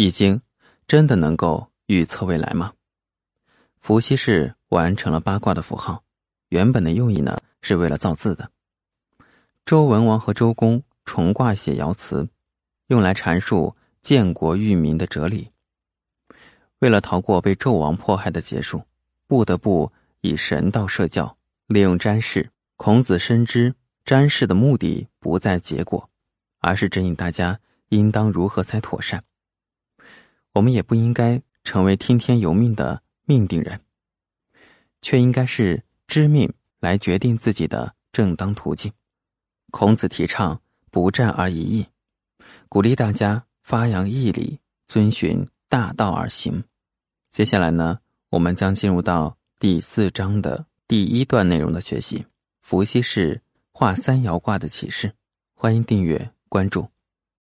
易经真的能够预测未来吗？伏羲氏完成了八卦的符号，原本的用意呢是为了造字的。周文王和周公重卦写爻辞，用来阐述建国育民的哲理。为了逃过被纣王迫害的结束，不得不以神道设教，利用占筮。孔子深知占筮的目的不在结果，而是指引大家应当如何才妥善。我们也不应该成为听天由命的命定人，却应该是知命来决定自己的正当途径。孔子提倡不战而已义，鼓励大家发扬义理，遵循。大道而行。接下来呢，我们将进入到第四章的第一段内容的学习。伏羲氏画三爻卦的启示。欢迎订阅关注。